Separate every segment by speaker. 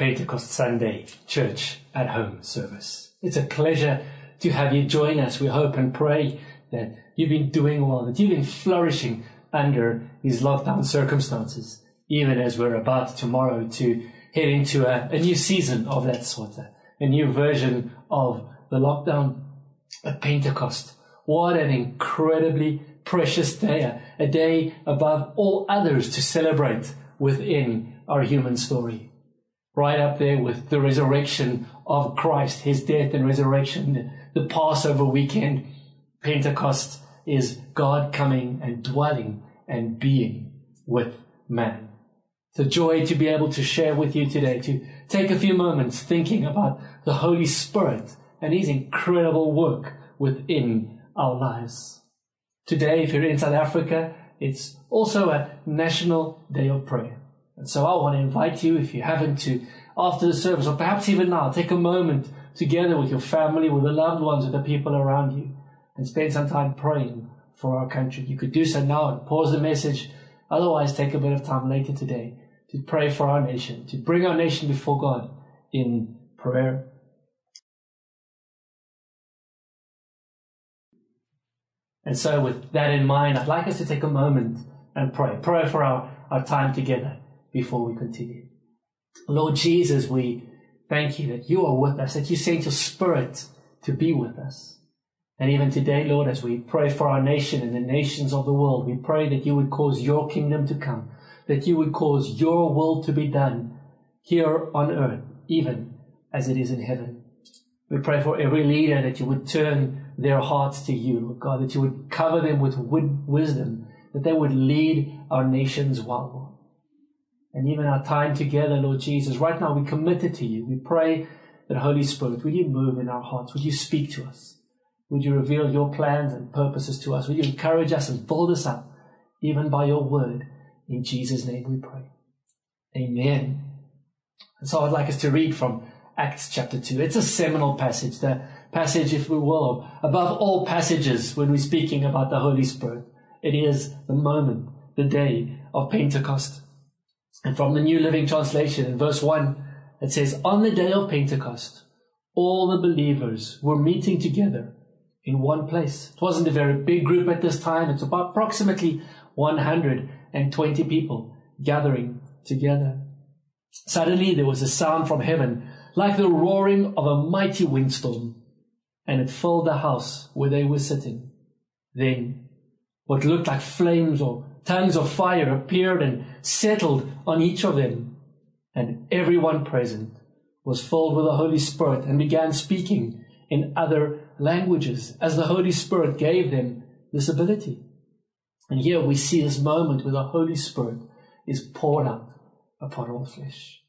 Speaker 1: Pentecost Sunday church at home service. It's a pleasure to have you join us. We hope and pray that you've been doing well, that you've been flourishing under these lockdown circumstances, even as we're about tomorrow to head into a, a new season of that sort, a, a new version of the lockdown at Pentecost. What an incredibly precious day, a day above all others to celebrate within our human story right up there with the resurrection of Christ, his death and resurrection, the Passover weekend, Pentecost is God coming and dwelling and being with man. It's a joy to be able to share with you today, to take a few moments thinking about the Holy Spirit and His incredible work within our lives. Today, if you're in South Africa, it's also a national day of prayer. And so I want to invite you, if you haven't, to after the service, or perhaps even now, take a moment together with your family, with the loved ones, with the people around you, and spend some time praying for our country. You could do so now and pause the message. Otherwise, take a bit of time later today to pray for our nation, to bring our nation before God in prayer. And so, with that in mind, I'd like us to take a moment and pray. Pray for our, our time together before we continue. Lord Jesus, we thank you that you are with us, that you sent your spirit to be with us. And even today, Lord, as we pray for our nation and the nations of the world, we pray that you would cause your kingdom to come, that you would cause your will to be done here on earth, even as it is in heaven. We pray for every leader that you would turn their hearts to you, God, that you would cover them with wisdom, that they would lead our nations well and even our time together, Lord Jesus. Right now, we commit it to you. We pray that, Holy Spirit, would you move in our hearts? Would you speak to us? Would you reveal your plans and purposes to us? Would you encourage us and build us up, even by your word? In Jesus' name we pray. Amen. And so I'd like us to read from Acts chapter 2. It's a seminal passage, the passage, if we will, above all passages when we're speaking about the Holy Spirit. It is the moment, the day of Pentecost. And from the New Living Translation, in verse 1, it says, On the day of Pentecost, all the believers were meeting together in one place. It wasn't a very big group at this time, it's about approximately 120 people gathering together. Suddenly there was a sound from heaven, like the roaring of a mighty windstorm, and it filled the house where they were sitting. Then, what looked like flames or tongues of fire appeared and settled on each of them. And everyone present was filled with the Holy Spirit and began speaking in other languages as the Holy Spirit gave them this ability. And here we see this moment where the Holy Spirit is poured out upon all flesh.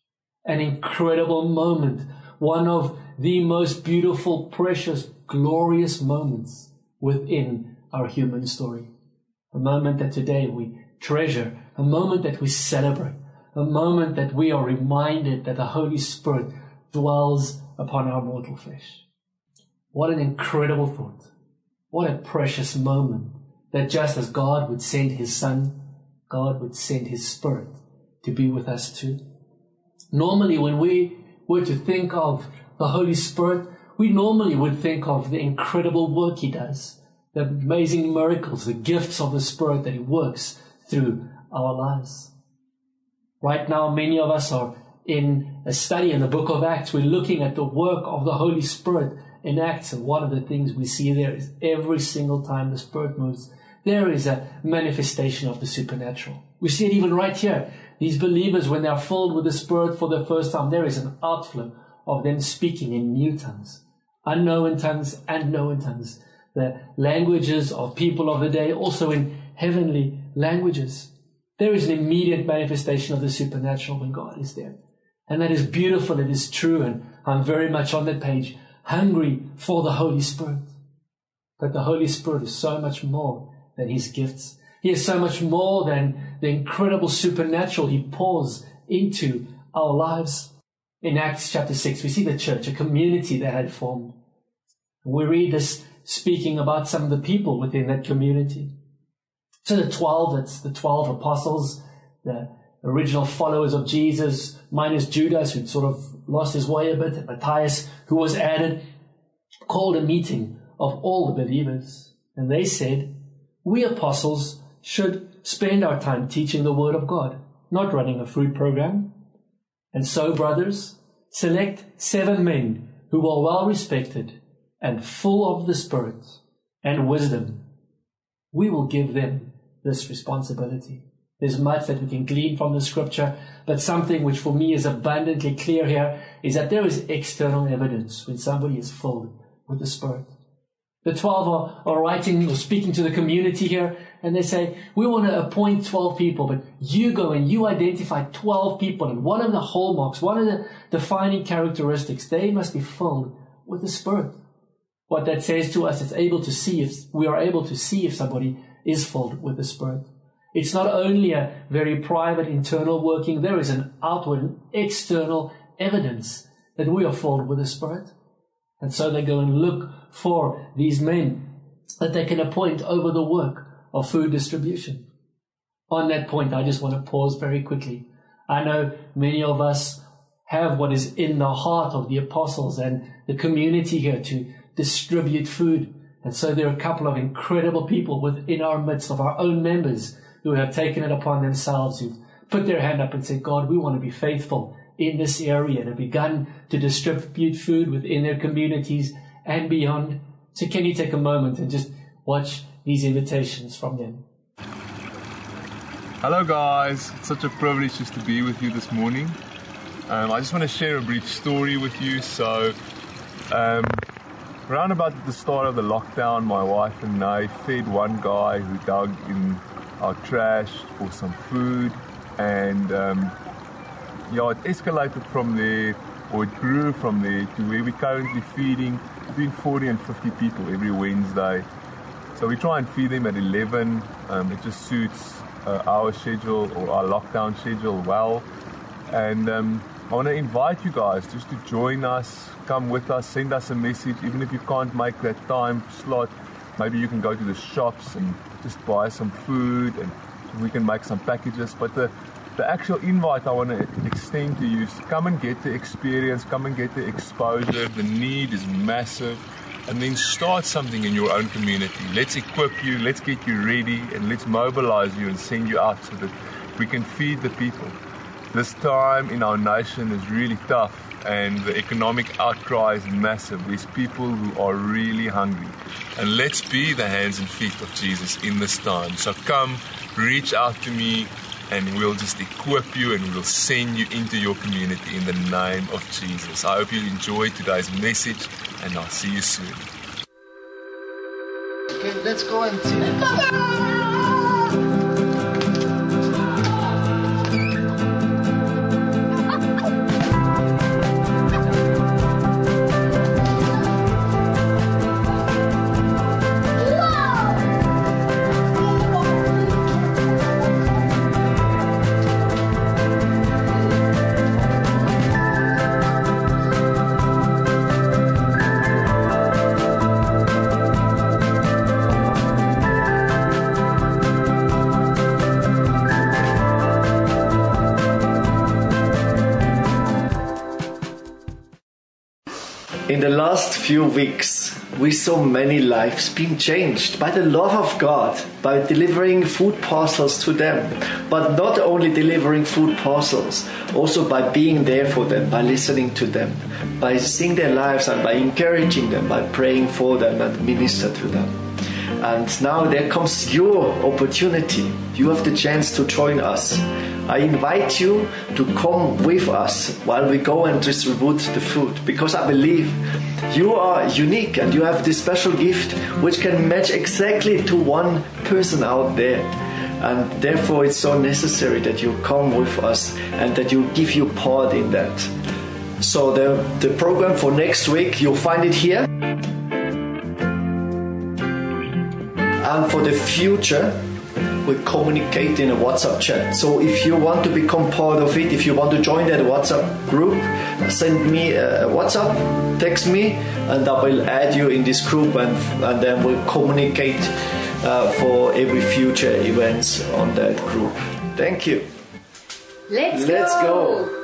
Speaker 1: An incredible moment, one of the most beautiful, precious, glorious moments within our human story. A moment that today we treasure, a moment that we celebrate, a moment that we are reminded that the Holy Spirit dwells upon our mortal flesh. What an incredible thought. What a precious moment that just as God would send His Son, God would send His Spirit to be with us too. Normally, when we were to think of the Holy Spirit, we normally would think of the incredible work He does the amazing miracles, the gifts of the Spirit that He works through our lives. Right now, many of us are in a study in the book of Acts. We're looking at the work of the Holy Spirit in Acts, and one of the things we see there is every single time the Spirit moves, there is a manifestation of the supernatural. We see it even right here. These believers, when they are filled with the Spirit for the first time, there is an outflow of them speaking in new tongues, unknown tongues and known tongues the languages of people of the day, also in heavenly languages. There is an immediate manifestation of the supernatural when God is there. And that is beautiful, it is true, and I'm very much on that page, hungry for the Holy Spirit. But the Holy Spirit is so much more than his gifts. He is so much more than the incredible supernatural he pours into our lives. In Acts chapter 6, we see the church, a community that had formed. We read this speaking about some of the people within that community. So the 12, that's the 12 apostles, the original followers of Jesus, minus Judas, who'd sort of lost his way a bit, and Matthias, who was added, called a meeting of all the believers. And they said, We apostles should spend our time teaching the Word of God, not running a food program. And so, brothers, select seven men who are well respected and full of the Spirit and wisdom, we will give them this responsibility. There's much that we can glean from the scripture, but something which for me is abundantly clear here is that there is external evidence when somebody is filled with the Spirit. The 12 are, are writing or speaking to the community here, and they say, We want to appoint 12 people, but you go and you identify 12 people. And one of the hallmarks, one of the defining characteristics, they must be filled with the Spirit what that says to us, it's able to see if we are able to see if somebody is filled with the Spirit. It's not only a very private internal working, there is an outward and external evidence that we are filled with the Spirit. And so they go and look for these men that they can appoint over the work of food distribution. On that point, I just want to pause very quickly. I know many of us have what is in the heart of the apostles and the community here to distribute food. And so there are a couple of incredible people within our midst of our own members who have taken it upon themselves, who've put their hand up and said, God, we want to be faithful in this area and have begun to distribute food within their communities and beyond. So can you take a moment and just watch these invitations from them?
Speaker 2: Hello, guys. It's such a privilege just to be with you this morning. Um, I just want to share a brief story with you. So, um, Around about the start of the lockdown, my wife and I fed one guy who dug in our trash for some food, and um, yeah, it escalated from there, or it grew from there to where we're currently feeding between 40 and 50 people every Wednesday. So we try and feed them at 11. Um, it just suits uh, our schedule or our lockdown schedule well. And um, I want to invite you guys just to join us, come with us, send us a message. Even if you can't make that time slot, maybe you can go to the shops and just buy some food and we can make some packages. But the, the actual invite I want to extend to you is come and get the experience, come and get the exposure. The need is massive. And then start something in your own community. Let's equip you, let's get you ready, and let's mobilize you and send you out so that we can feed the people. This time in our nation is really tough, and the economic outcry is massive. There's people who are really hungry. And let's be the hands and feet of Jesus in this time. So come, reach out to me, and we'll just equip you and we'll send you into your community in the name of Jesus. I hope you enjoyed today's message, and I'll see you soon. Okay, let's go and see.
Speaker 1: the last few weeks, we saw many lives being changed by the love of God, by delivering food parcels to them. But not only delivering food parcels, also by being there for them, by listening to them, by seeing their lives and by encouraging them, by praying for them and minister to them. And now there comes your opportunity. You have the chance to join us I invite you to come with us while we go and distribute the food because I believe you are unique and you have this special gift which can match exactly to one person out there. And therefore, it's so necessary that you come with us and that you give your part in that. So, the, the program for next week, you'll find it here. And for the future, we communicate in a WhatsApp chat. So if you want to become part of it, if you want to join that WhatsApp group, send me a WhatsApp, text me, and I will add you in this group, and, and then we'll communicate uh, for every future events on that group. Thank you.
Speaker 3: Let's, Let's go. go.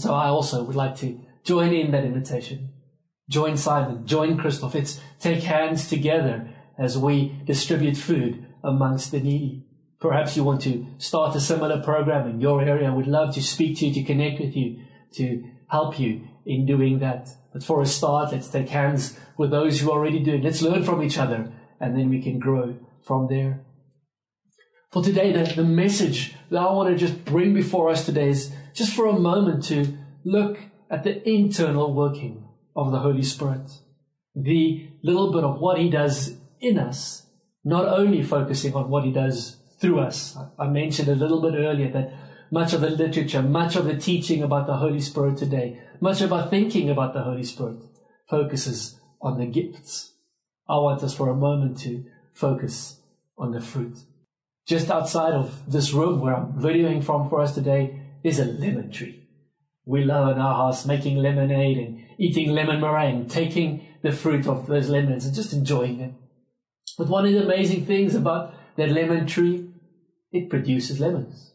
Speaker 1: so I also would like to join in that invitation. Join Simon, join Christoph. It's take hands together as we distribute food amongst the needy. Perhaps you want to start a similar program in your area. I would love to speak to you, to connect with you, to help you in doing that. But for a start, let's take hands with those who are already doing. Let's learn from each other and then we can grow from there. For today, the, the message that I want to just bring before us today is just for a moment to look at the internal working of the Holy Spirit, the little bit of what He does in us, not only focusing on what He does through us. I mentioned a little bit earlier that much of the literature, much of the teaching about the Holy Spirit today, much of our thinking about the Holy Spirit focuses on the gifts. I want us for a moment to focus on the fruit. Just outside of this room where I'm videoing from for us today, is a lemon tree. We love in our house making lemonade and eating lemon meringue, taking the fruit of those lemons and just enjoying it. But one of the amazing things about that lemon tree, it produces lemons.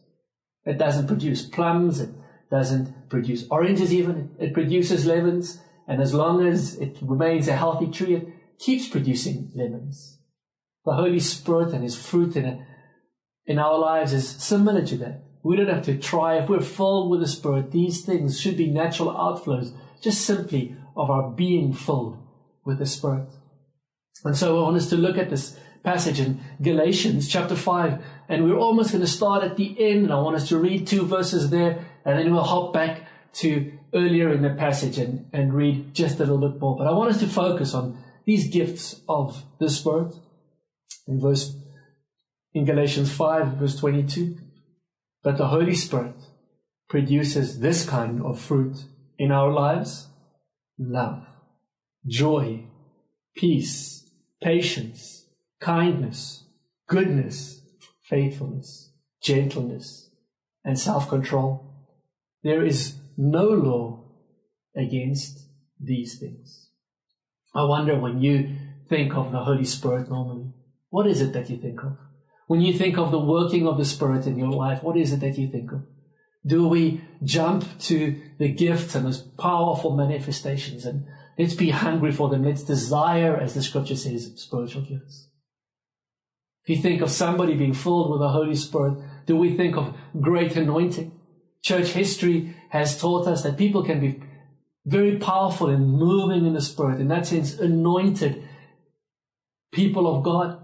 Speaker 1: It doesn't produce plums, it doesn't produce oranges even, it produces lemons. And as long as it remains a healthy tree, it keeps producing lemons. The Holy Spirit and His fruit in, a, in our lives is similar to that. We don't have to try. If we're filled with the Spirit, these things should be natural outflows, just simply of our being filled with the Spirit. And so I want us to look at this passage in Galatians chapter 5, and we're almost going to start at the end, and I want us to read two verses there, and then we'll hop back to earlier in the passage and, and read just a little bit more. But I want us to focus on these gifts of the Spirit in verse in Galatians 5, verse 22. But the Holy Spirit produces this kind of fruit in our lives? Love, joy, peace, patience, kindness, goodness, faithfulness, gentleness, and self control. There is no law against these things. I wonder when you think of the Holy Spirit normally, what is it that you think of? When you think of the working of the Spirit in your life, what is it that you think of? Do we jump to the gifts and those powerful manifestations and let's be hungry for them? Let's desire, as the scripture says, spiritual gifts. If you think of somebody being filled with the Holy Spirit, do we think of great anointing? Church history has taught us that people can be very powerful in moving in the Spirit, in that sense, anointed people of God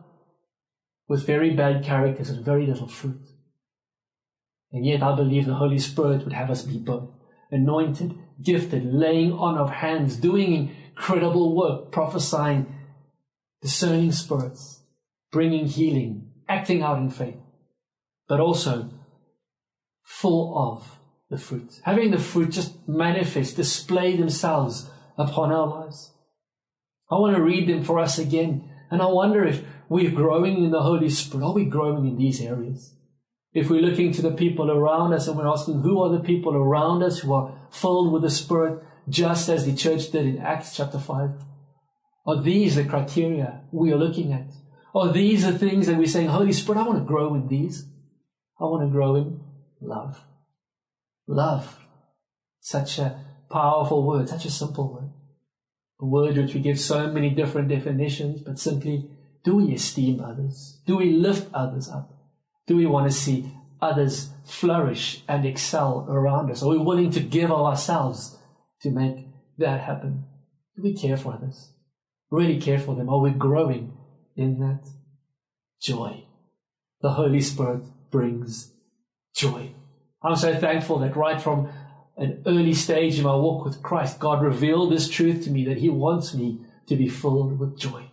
Speaker 1: with very bad characters and very little fruit. And yet I believe the Holy Spirit would have us be both anointed, gifted, laying on of hands, doing incredible work, prophesying, discerning spirits, bringing healing, acting out in faith, but also full of the fruit. Having the fruit just manifest, display themselves upon our lives. I want to read them for us again and I wonder if we're growing in the Holy Spirit. Are we growing in these areas? If we're looking to the people around us and we're asking, who are the people around us who are filled with the Spirit, just as the church did in Acts chapter 5? Are these the criteria we are looking at? Are these the things that we're saying, Holy Spirit, I want to grow in these? I want to grow in love. Love. Such a powerful word, such a simple word a word which we give so many different definitions, but simply do we esteem others? Do we lift others up? Do we want to see others flourish and excel around us? Are we willing to give of ourselves to make that happen? Do we care for others? Really care for them? Are we growing in that joy? The Holy Spirit brings joy. I'm so thankful that right from an early stage in my walk with Christ, God revealed this truth to me that He wants me to be filled with joy.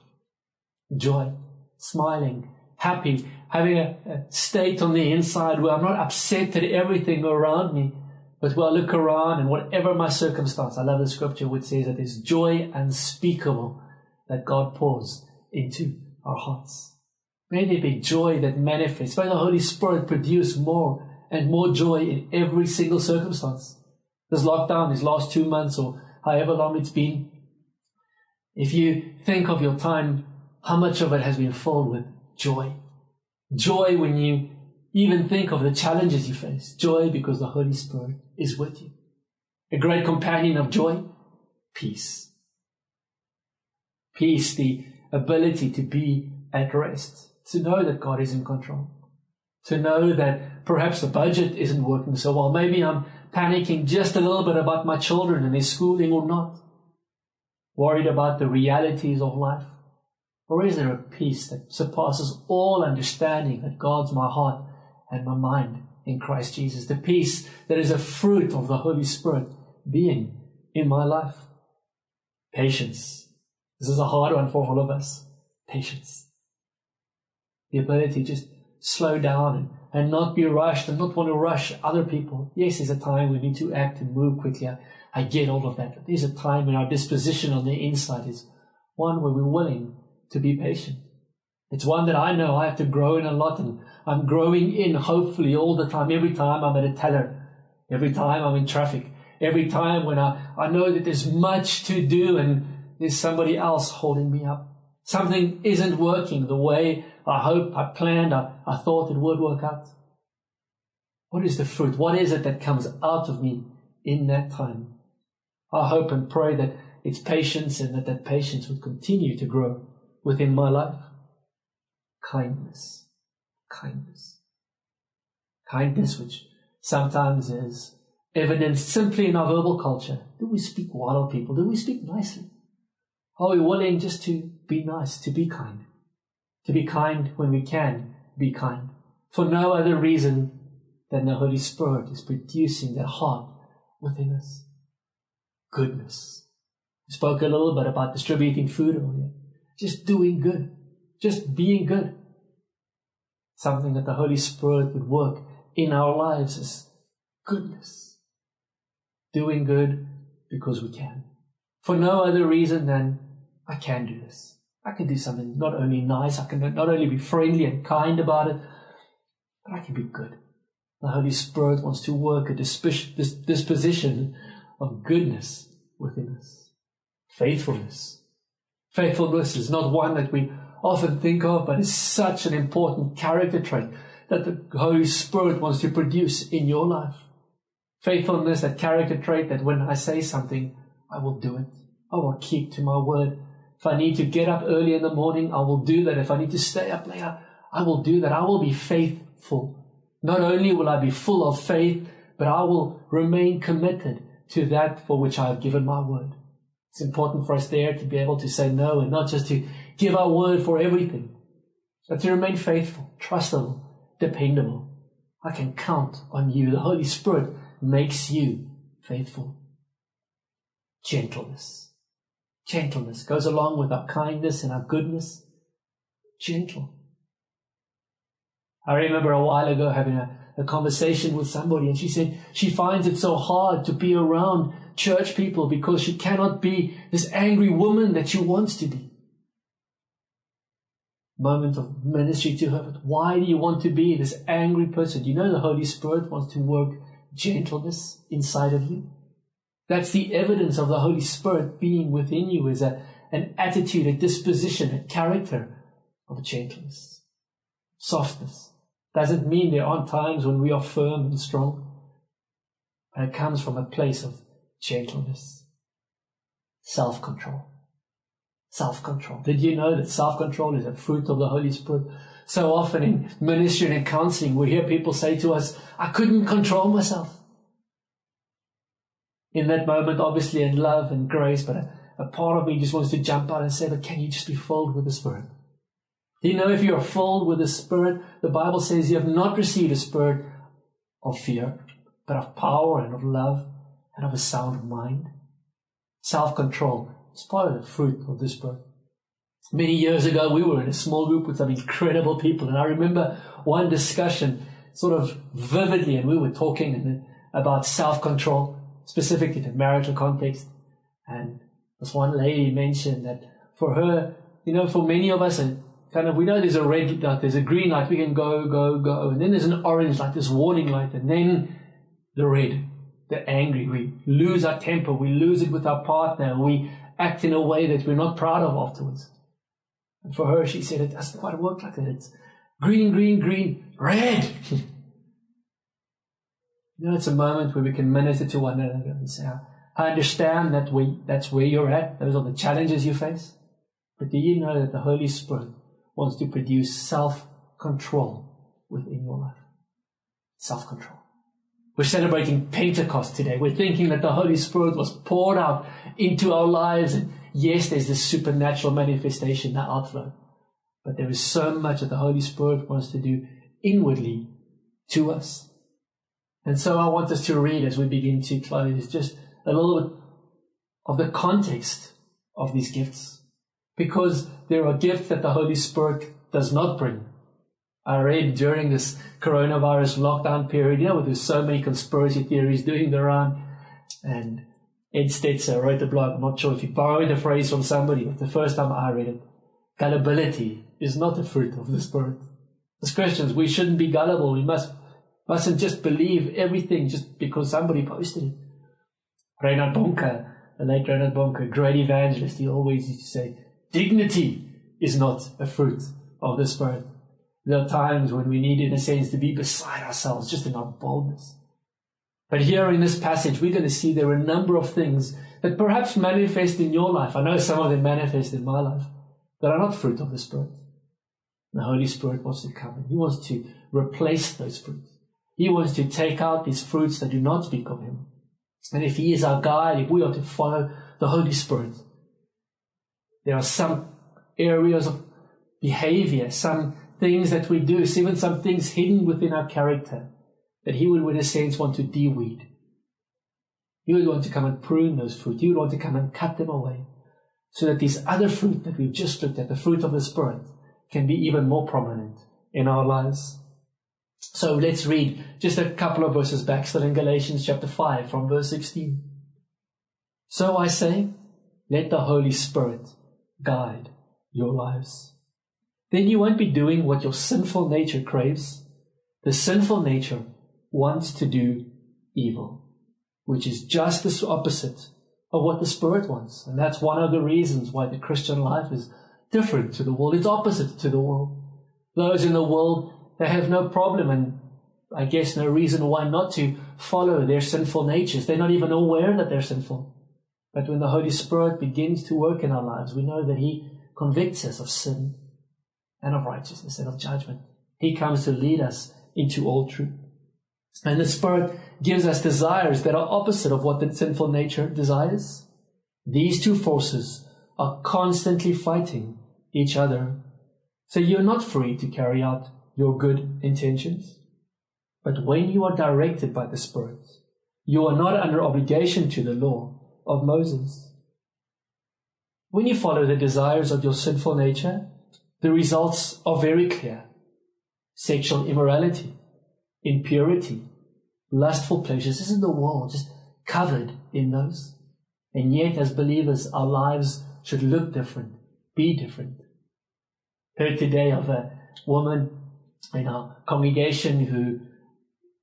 Speaker 1: Joy, smiling, happy, having a, a, state on the inside where I'm not upset at everything around me, but where I look around and whatever my circumstance, I love the scripture which says that there's joy unspeakable that God pours into our hearts. May there be joy that manifests. May the Holy Spirit produce more and more joy in every single circumstance this lockdown, these last two months or however long it's been, if you think of your time, how much of it has been filled with joy? Joy when you even think of the challenges you face. Joy because the Holy Spirit is with you. A great companion of joy, peace. Peace, the ability to be at rest, to know that God is in control, to know that perhaps the budget isn't working so well. Maybe I'm panicking just a little bit about my children and their schooling or not, worried about the realities of life? Or is there a peace that surpasses all understanding that guards my heart and my mind in Christ Jesus? The peace that is a fruit of the Holy Spirit being in my life. Patience. This is a hard one for all of us. Patience. The ability just slow down and, and not be rushed and not want to rush other people. Yes, there's a time we need to act and move quickly. I get all of that. But there's a time when our disposition on the inside is one where we're willing to be patient. It's one that I know I have to grow in a lot and I'm growing in hopefully all the time. Every time I'm at a teller, every time I'm in traffic, every time when I, I know that there's much to do and there's somebody else holding me up. Something isn't working the way I hoped, I planned, I, I thought it would work out. What is the fruit? What is it that comes out of me in that time? I hope and pray that it's patience and that that patience would continue to grow within my life. Kindness. Kindness. Kindness, which sometimes is evidenced simply in our verbal culture. Do we speak well of people? Do we speak nicely? Are we willing just to be nice, to be kind? to be kind when we can be kind, for no other reason than the Holy Spirit is producing that heart within us. Goodness. We spoke a little bit about distributing food earlier. Just doing good. Just being good. Something that the Holy Spirit would work in our lives is goodness. Doing good because we can. For no other reason than I can do this. I can do something not only nice, I can not only be friendly and kind about it, but I can be good. The Holy Spirit wants to work a disposition of goodness within us. Faithfulness. Faithfulness is not one that we often think of, but it's such an important character trait that the Holy Spirit wants to produce in your life. Faithfulness, that character trait that when I say something, I will do it. I will keep to my word. If I need to get up early in the morning, I will do that. If I need to stay up late, I will do that. I will be faithful. Not only will I be full of faith, but I will remain committed to that for which I have given my word. It's important for us there to be able to say no and not just to give our word for everything, but to remain faithful, trustable, dependable. I can count on you. The Holy Spirit makes you faithful. Gentleness. Gentleness goes along with our kindness and our goodness. Gentle. I remember a while ago having a, a conversation with somebody and she said she finds it so hard to be around church people because she cannot be this angry woman that she wants to be. Moment of ministry to her, but why do you want to be this angry person? You know the Holy Spirit wants to work gentleness inside of you. That's the evidence of the Holy Spirit being within you is a, an attitude, a disposition, a character of gentleness, softness. Doesn't mean there aren't times when we are firm and strong, but it comes from a place of gentleness, self control. Self control. Did you know that self control is a fruit of the Holy Spirit? So often in ministry and counseling, we hear people say to us, I couldn't control myself in that moment, obviously in love and grace, but a, a part of me just wants to jump out and say, but can you just be filled with the Spirit? Do you know if you are filled with the Spirit, the Bible says you have not received a spirit of fear, but of power and of love and of a sound mind. Self control is part of the fruit of the Spirit. Many years ago, we were in a small group with some incredible people, and I remember one discussion sort of vividly, and we were talking about self control specifically the marital context. And this one lady mentioned that for her, you know, for many of us, and kind of, we know there's a red light, there's a green light, we can go, go, go. And then there's an orange light, this warning light, and then the red, the angry. We lose our temper, we lose it with our partner, we act in a way that we're not proud of afterwards. And for her, she said, it doesn't quite work like that. It's green, green, green, red. You know, it's a moment where we can minister to one another and say, I understand that we, that's where you're at. Those are the challenges you face. But do you know that the Holy Spirit wants to produce self control within your life? Self control. We're celebrating Pentecost today. We're thinking that the Holy Spirit was poured out into our lives. And yes, there's this supernatural manifestation, that outflow. But there is so much that the Holy Spirit wants to do inwardly to us and so I want us to read as we begin to close just a little bit of the context of these gifts. Because there are gifts that the Holy Spirit does not bring. I read during this coronavirus lockdown period, you know, there's so many conspiracy theories doing the round. And Ed Stetzer wrote a blog. I'm not sure if he borrowed the phrase from somebody, but the first time I read it, gullibility is not a fruit of the Spirit. As Christians, we shouldn't be gullible. We must Mustn't just believe everything just because somebody posted it. Reinhard Bonnke, the late Reinhard Bonnke, great evangelist, he always used to say, dignity is not a fruit of the Spirit. There are times when we need, in a sense, to be beside ourselves, just in our boldness. But here in this passage, we're going to see there are a number of things that perhaps manifest in your life. I know some of them manifest in my life that are not fruit of the Spirit. The Holy Spirit wants to come and He wants to replace those fruits. He wants to take out these fruits that do not speak of Him. And if He is our guide, if we are to follow the Holy Spirit, there are some areas of behavior, some things that we do, even some things hidden within our character that He would, in a sense, want to de-weed. He would want to come and prune those fruits. He would want to come and cut them away so that these other fruit that we've just looked at, the fruit of the Spirit, can be even more prominent in our lives. So let's read just a couple of verses back, still in Galatians chapter 5 from verse 16. So I say, let the Holy Spirit guide your lives. Then you won't be doing what your sinful nature craves. The sinful nature wants to do evil, which is just the opposite of what the Spirit wants. And that's one of the reasons why the Christian life is different to the world. It's opposite to the world. Those in the world they have no problem, and I guess no reason why not to follow their sinful natures. They're not even aware that they're sinful. But when the Holy Spirit begins to work in our lives, we know that He convicts us of sin and of righteousness and of judgment. He comes to lead us into all truth. And the Spirit gives us desires that are opposite of what the sinful nature desires. These two forces are constantly fighting each other. So you're not free to carry out your good intentions. But when you are directed by the Spirit, you are not under obligation to the law of Moses. When you follow the desires of your sinful nature, the results are very clear sexual immorality, impurity, lustful pleasures. Isn't the world just covered in those? And yet, as believers, our lives should look different, be different. Heard today of a woman in our congregation who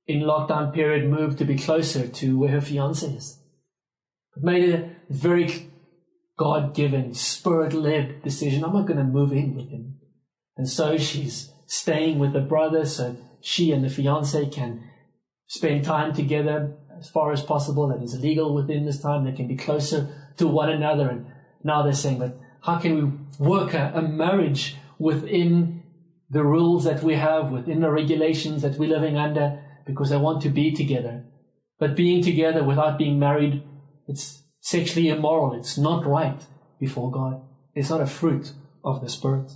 Speaker 1: in lockdown period moved to be closer to where her fiance is. But made a very God given, spirit led decision. I'm not going to move in with him. And so she's staying with her brother so she and the fiance can spend time together as far as possible that is legal within this time. They can be closer to one another. And now they're saying, but how can we work a, a marriage within the rules that we have within the regulations that we're living under because I want to be together. But being together without being married, it's sexually immoral. It's not right before God. It's not a fruit of the Spirit.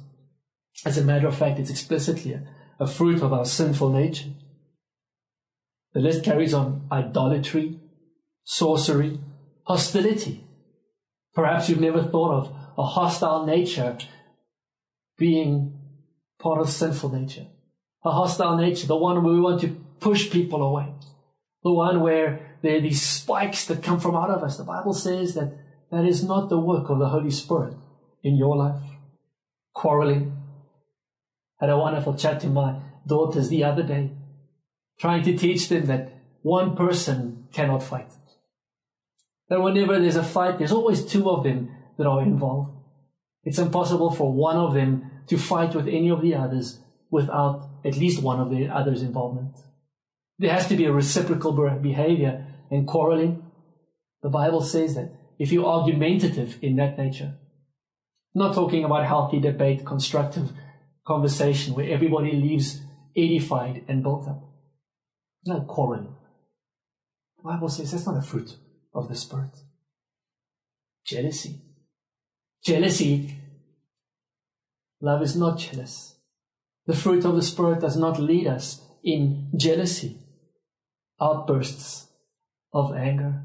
Speaker 1: As a matter of fact, it's explicitly a fruit of our sinful nature. The list carries on idolatry, sorcery, hostility. Perhaps you've never thought of a hostile nature being part of sinful nature, a hostile nature, the one where we want to push people away, the one where there are these spikes that come from out of us. The Bible says that that is not the work of the Holy Spirit in your life. Quarreling. had a wonderful chat to my daughters the other day, trying to teach them that one person cannot fight. That whenever there's a fight, there's always two of them that are involved. It's impossible for one of them to fight with any of the others without at least one of the others' involvement. There has to be a reciprocal behavior and quarreling. The Bible says that if you're argumentative in that nature, not talking about healthy debate, constructive conversation where everybody leaves edified and built up. No quarreling. The Bible says that's not a fruit of the Spirit. Jealousy. Jealousy Love is not jealous. The fruit of the Spirit does not lead us in jealousy, outbursts of anger.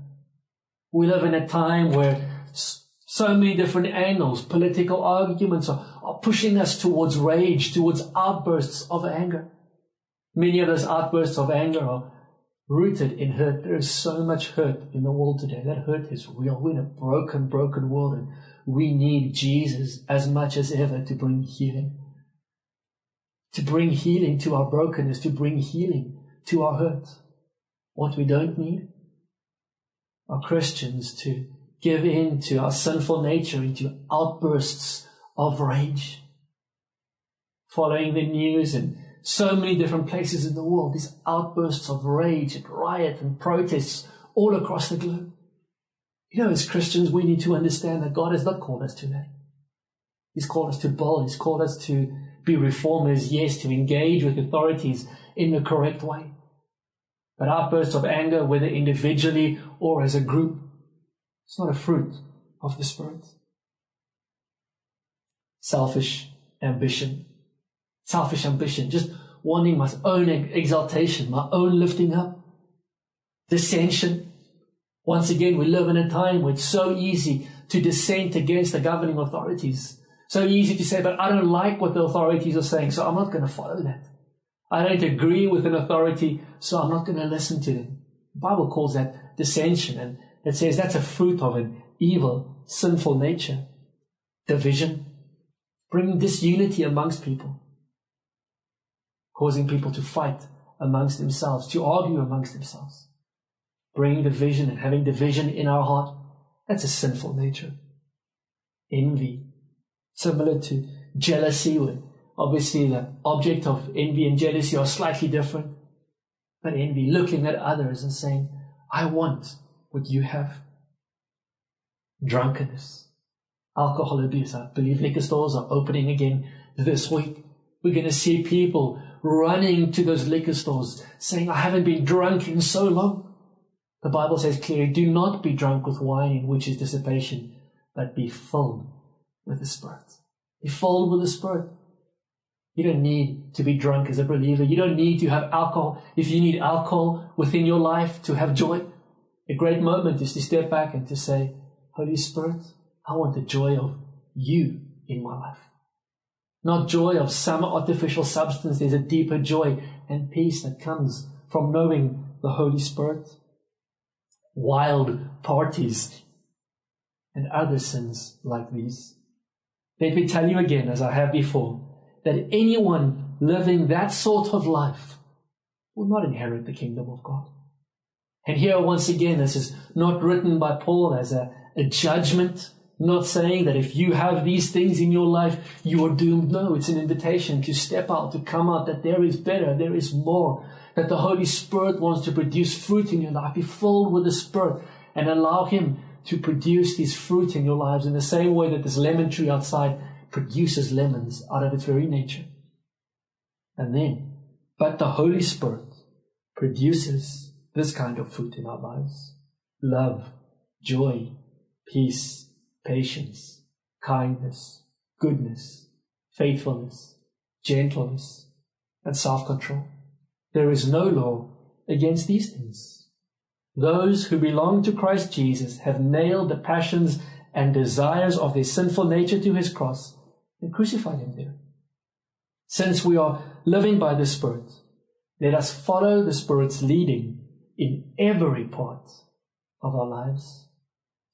Speaker 1: We live in a time where so many different angles, political arguments are, are pushing us towards rage, towards outbursts of anger. Many of those outbursts of anger are rooted in hurt. There is so much hurt in the world today. That hurt is real. We're in a broken, broken world. And we need Jesus as much as ever to bring healing. To bring healing to our brokenness, to bring healing to our hurt. What we don't need are Christians to give in to our sinful nature, into outbursts of rage. Following the news and so many different places in the world, these outbursts of rage and riot and protests all across the globe. You know, as Christians, we need to understand that God has not called us to that. He's called us to bold. He's called us to be reformers, yes, to engage with authorities in the correct way. But outbursts of anger, whether individually or as a group, it's not a fruit of the Spirit. Selfish ambition. Selfish ambition. Just wanting my own exaltation, my own lifting up. Dissension. Once again, we live in a time where it's so easy to dissent against the governing authorities. So easy to say, but I don't like what the authorities are saying, so I'm not going to follow that. I don't agree with an authority, so I'm not going to listen to them. The Bible calls that dissension, and it says that's a fruit of an evil, sinful nature. Division, bringing disunity amongst people, causing people to fight amongst themselves, to argue amongst themselves. Bringing division and having division in our heart, that's a sinful nature. Envy, similar to jealousy, where obviously the object of envy and jealousy are slightly different. But envy, looking at others and saying, I want what you have. Drunkenness, alcohol abuse. I believe liquor stores are opening again this week. We're going to see people running to those liquor stores saying, I haven't been drunk in so long. The Bible says clearly, do not be drunk with wine in which is dissipation, but be filled with the Spirit. Be filled with the Spirit. You don't need to be drunk as a believer. You don't need to have alcohol. If you need alcohol within your life to have joy, a great moment is to step back and to say, Holy Spirit, I want the joy of you in my life. Not joy of some artificial substance. There's a deeper joy and peace that comes from knowing the Holy Spirit wild parties and other sins like these. Let me tell you again, as I have before, that anyone living that sort of life will not inherit the kingdom of God. And here, once again, this is not written by Paul as a, a judgment, not saying that if you have these things in your life, you are doomed. No, it's an invitation to step out, to come out, that there is better, there is more, that the Holy Spirit wants to produce fruit in your life. Be filled with the Spirit and allow Him to produce these fruit in your lives in the same way that this lemon tree outside produces lemons out of its very nature. And then, but the Holy Spirit produces this kind of fruit in our lives love, joy, peace, patience, kindness, goodness, faithfulness, gentleness, and self control. There is no law against these things. Those who belong to Christ Jesus have nailed the passions and desires of their sinful nature to his cross and crucified him there. Since we are living by the Spirit, let us follow the Spirit's leading in every part of our lives.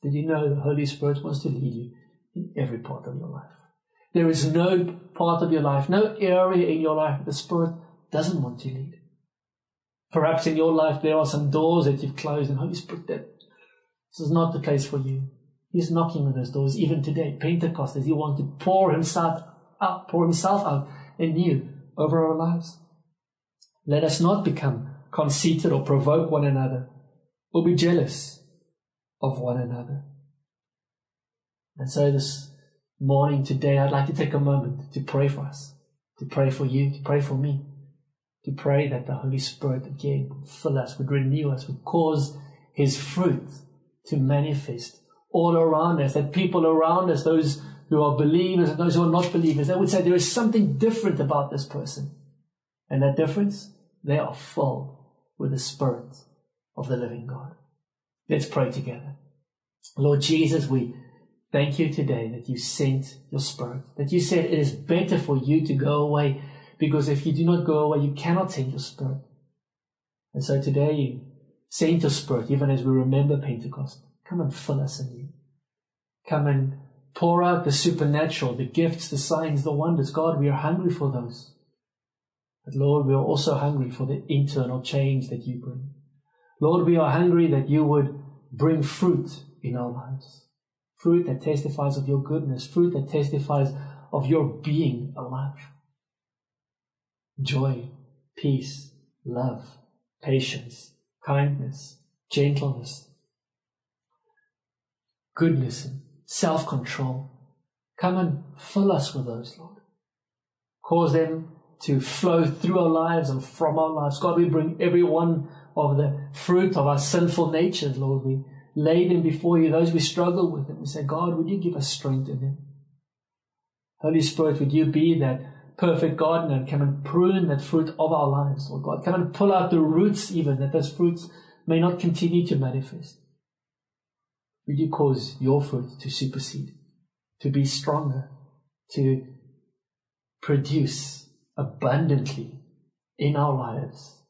Speaker 1: Did you know the Holy Spirit wants to lead you in every part of your life? There is no part of your life, no area in your life the Spirit doesn't want to lead. Perhaps in your life there are some doors that you've closed and Holy Spirit, that this is not the place for you. He's knocking on those doors even today. Pentecost, as he wants to pour himself out, pour himself out anew over our lives. Let us not become conceited or provoke one another or be jealous of one another. And so this morning today, I'd like to take a moment to pray for us, to pray for you, to pray for me to pray that the Holy Spirit again would fill us, would renew us, would cause His fruit to manifest all around us, that people around us, those who are believers and those who are not believers, they would say there is something different about this person. And that difference, they are full with the Spirit of the living God. Let's pray together. Lord Jesus, we thank you today that you sent your Spirit, that you said it is better for you to go away because if you do not go away, you cannot send your spirit. And so today, send your spirit, even as we remember Pentecost. Come and fill us anew. Come and pour out the supernatural, the gifts, the signs, the wonders. God, we are hungry for those. But Lord, we are also hungry for the internal change that you bring. Lord, we are hungry that you would bring fruit in our lives. Fruit that testifies of your goodness, fruit that testifies of your being alive joy, peace, love, patience, kindness, gentleness, goodness, and self control. Come and fill us with those, Lord. Cause them to flow through our lives and from our lives. God, we bring every one of the fruit of our sinful natures, Lord. We lay them before you, those we struggle with. And we say, God, would you give us strength in them? Holy Spirit, would you be that perfect gardener and come and prune that fruit of our lives, Lord God. Come and pull out the roots, even that those fruits may not continue to manifest. Would you cause your fruit to supersede, to be stronger, to produce abundantly in our lives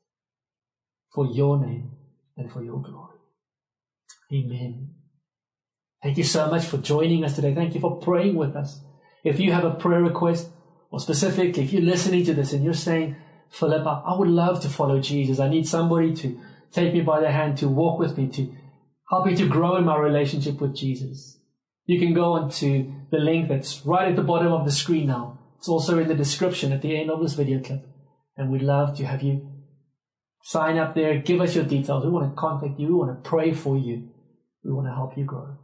Speaker 1: for your name and for your glory? Amen. Thank you so much for joining us today. Thank you for praying with us. If you have a prayer request, more specific, if you're listening to this and you're saying, Philippa, I would love to follow Jesus. I need somebody to take me by the hand, to walk with me, to help me to grow in my relationship with Jesus. You can go onto the link that's right at the bottom of the screen now. It's also in the description at the end of this video clip. And we'd love to have you sign up there. Give us your details. We want to contact you. We want to pray for you. We want to help you grow.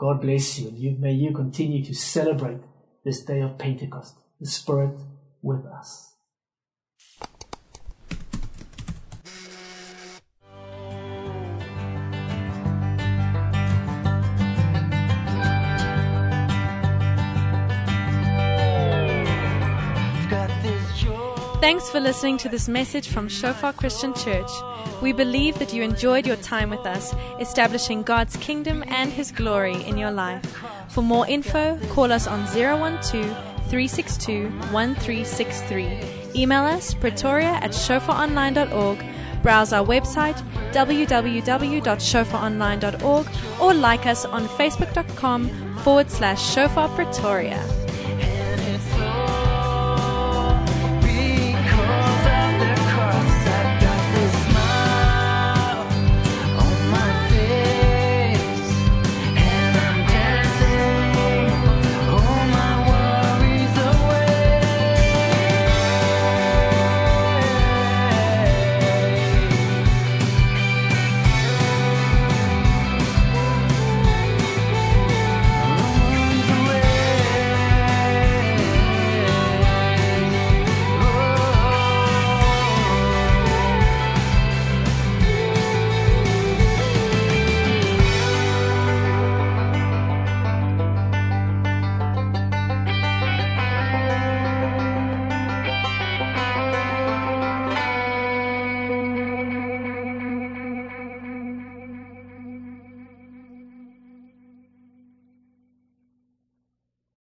Speaker 1: God bless you. And you, may you continue to celebrate this day of Pentecost the Spirit with us.
Speaker 3: Thanks for listening to this message from Shofar Christian Church. We believe that you enjoyed your time with us, establishing God's kingdom and His glory in your life. For more info, call us on 012 362 1363. Email us pretoria at shofaronline.org. Browse our website www.shofaronline.org or like us on facebook.com forward slash shofar pretoria.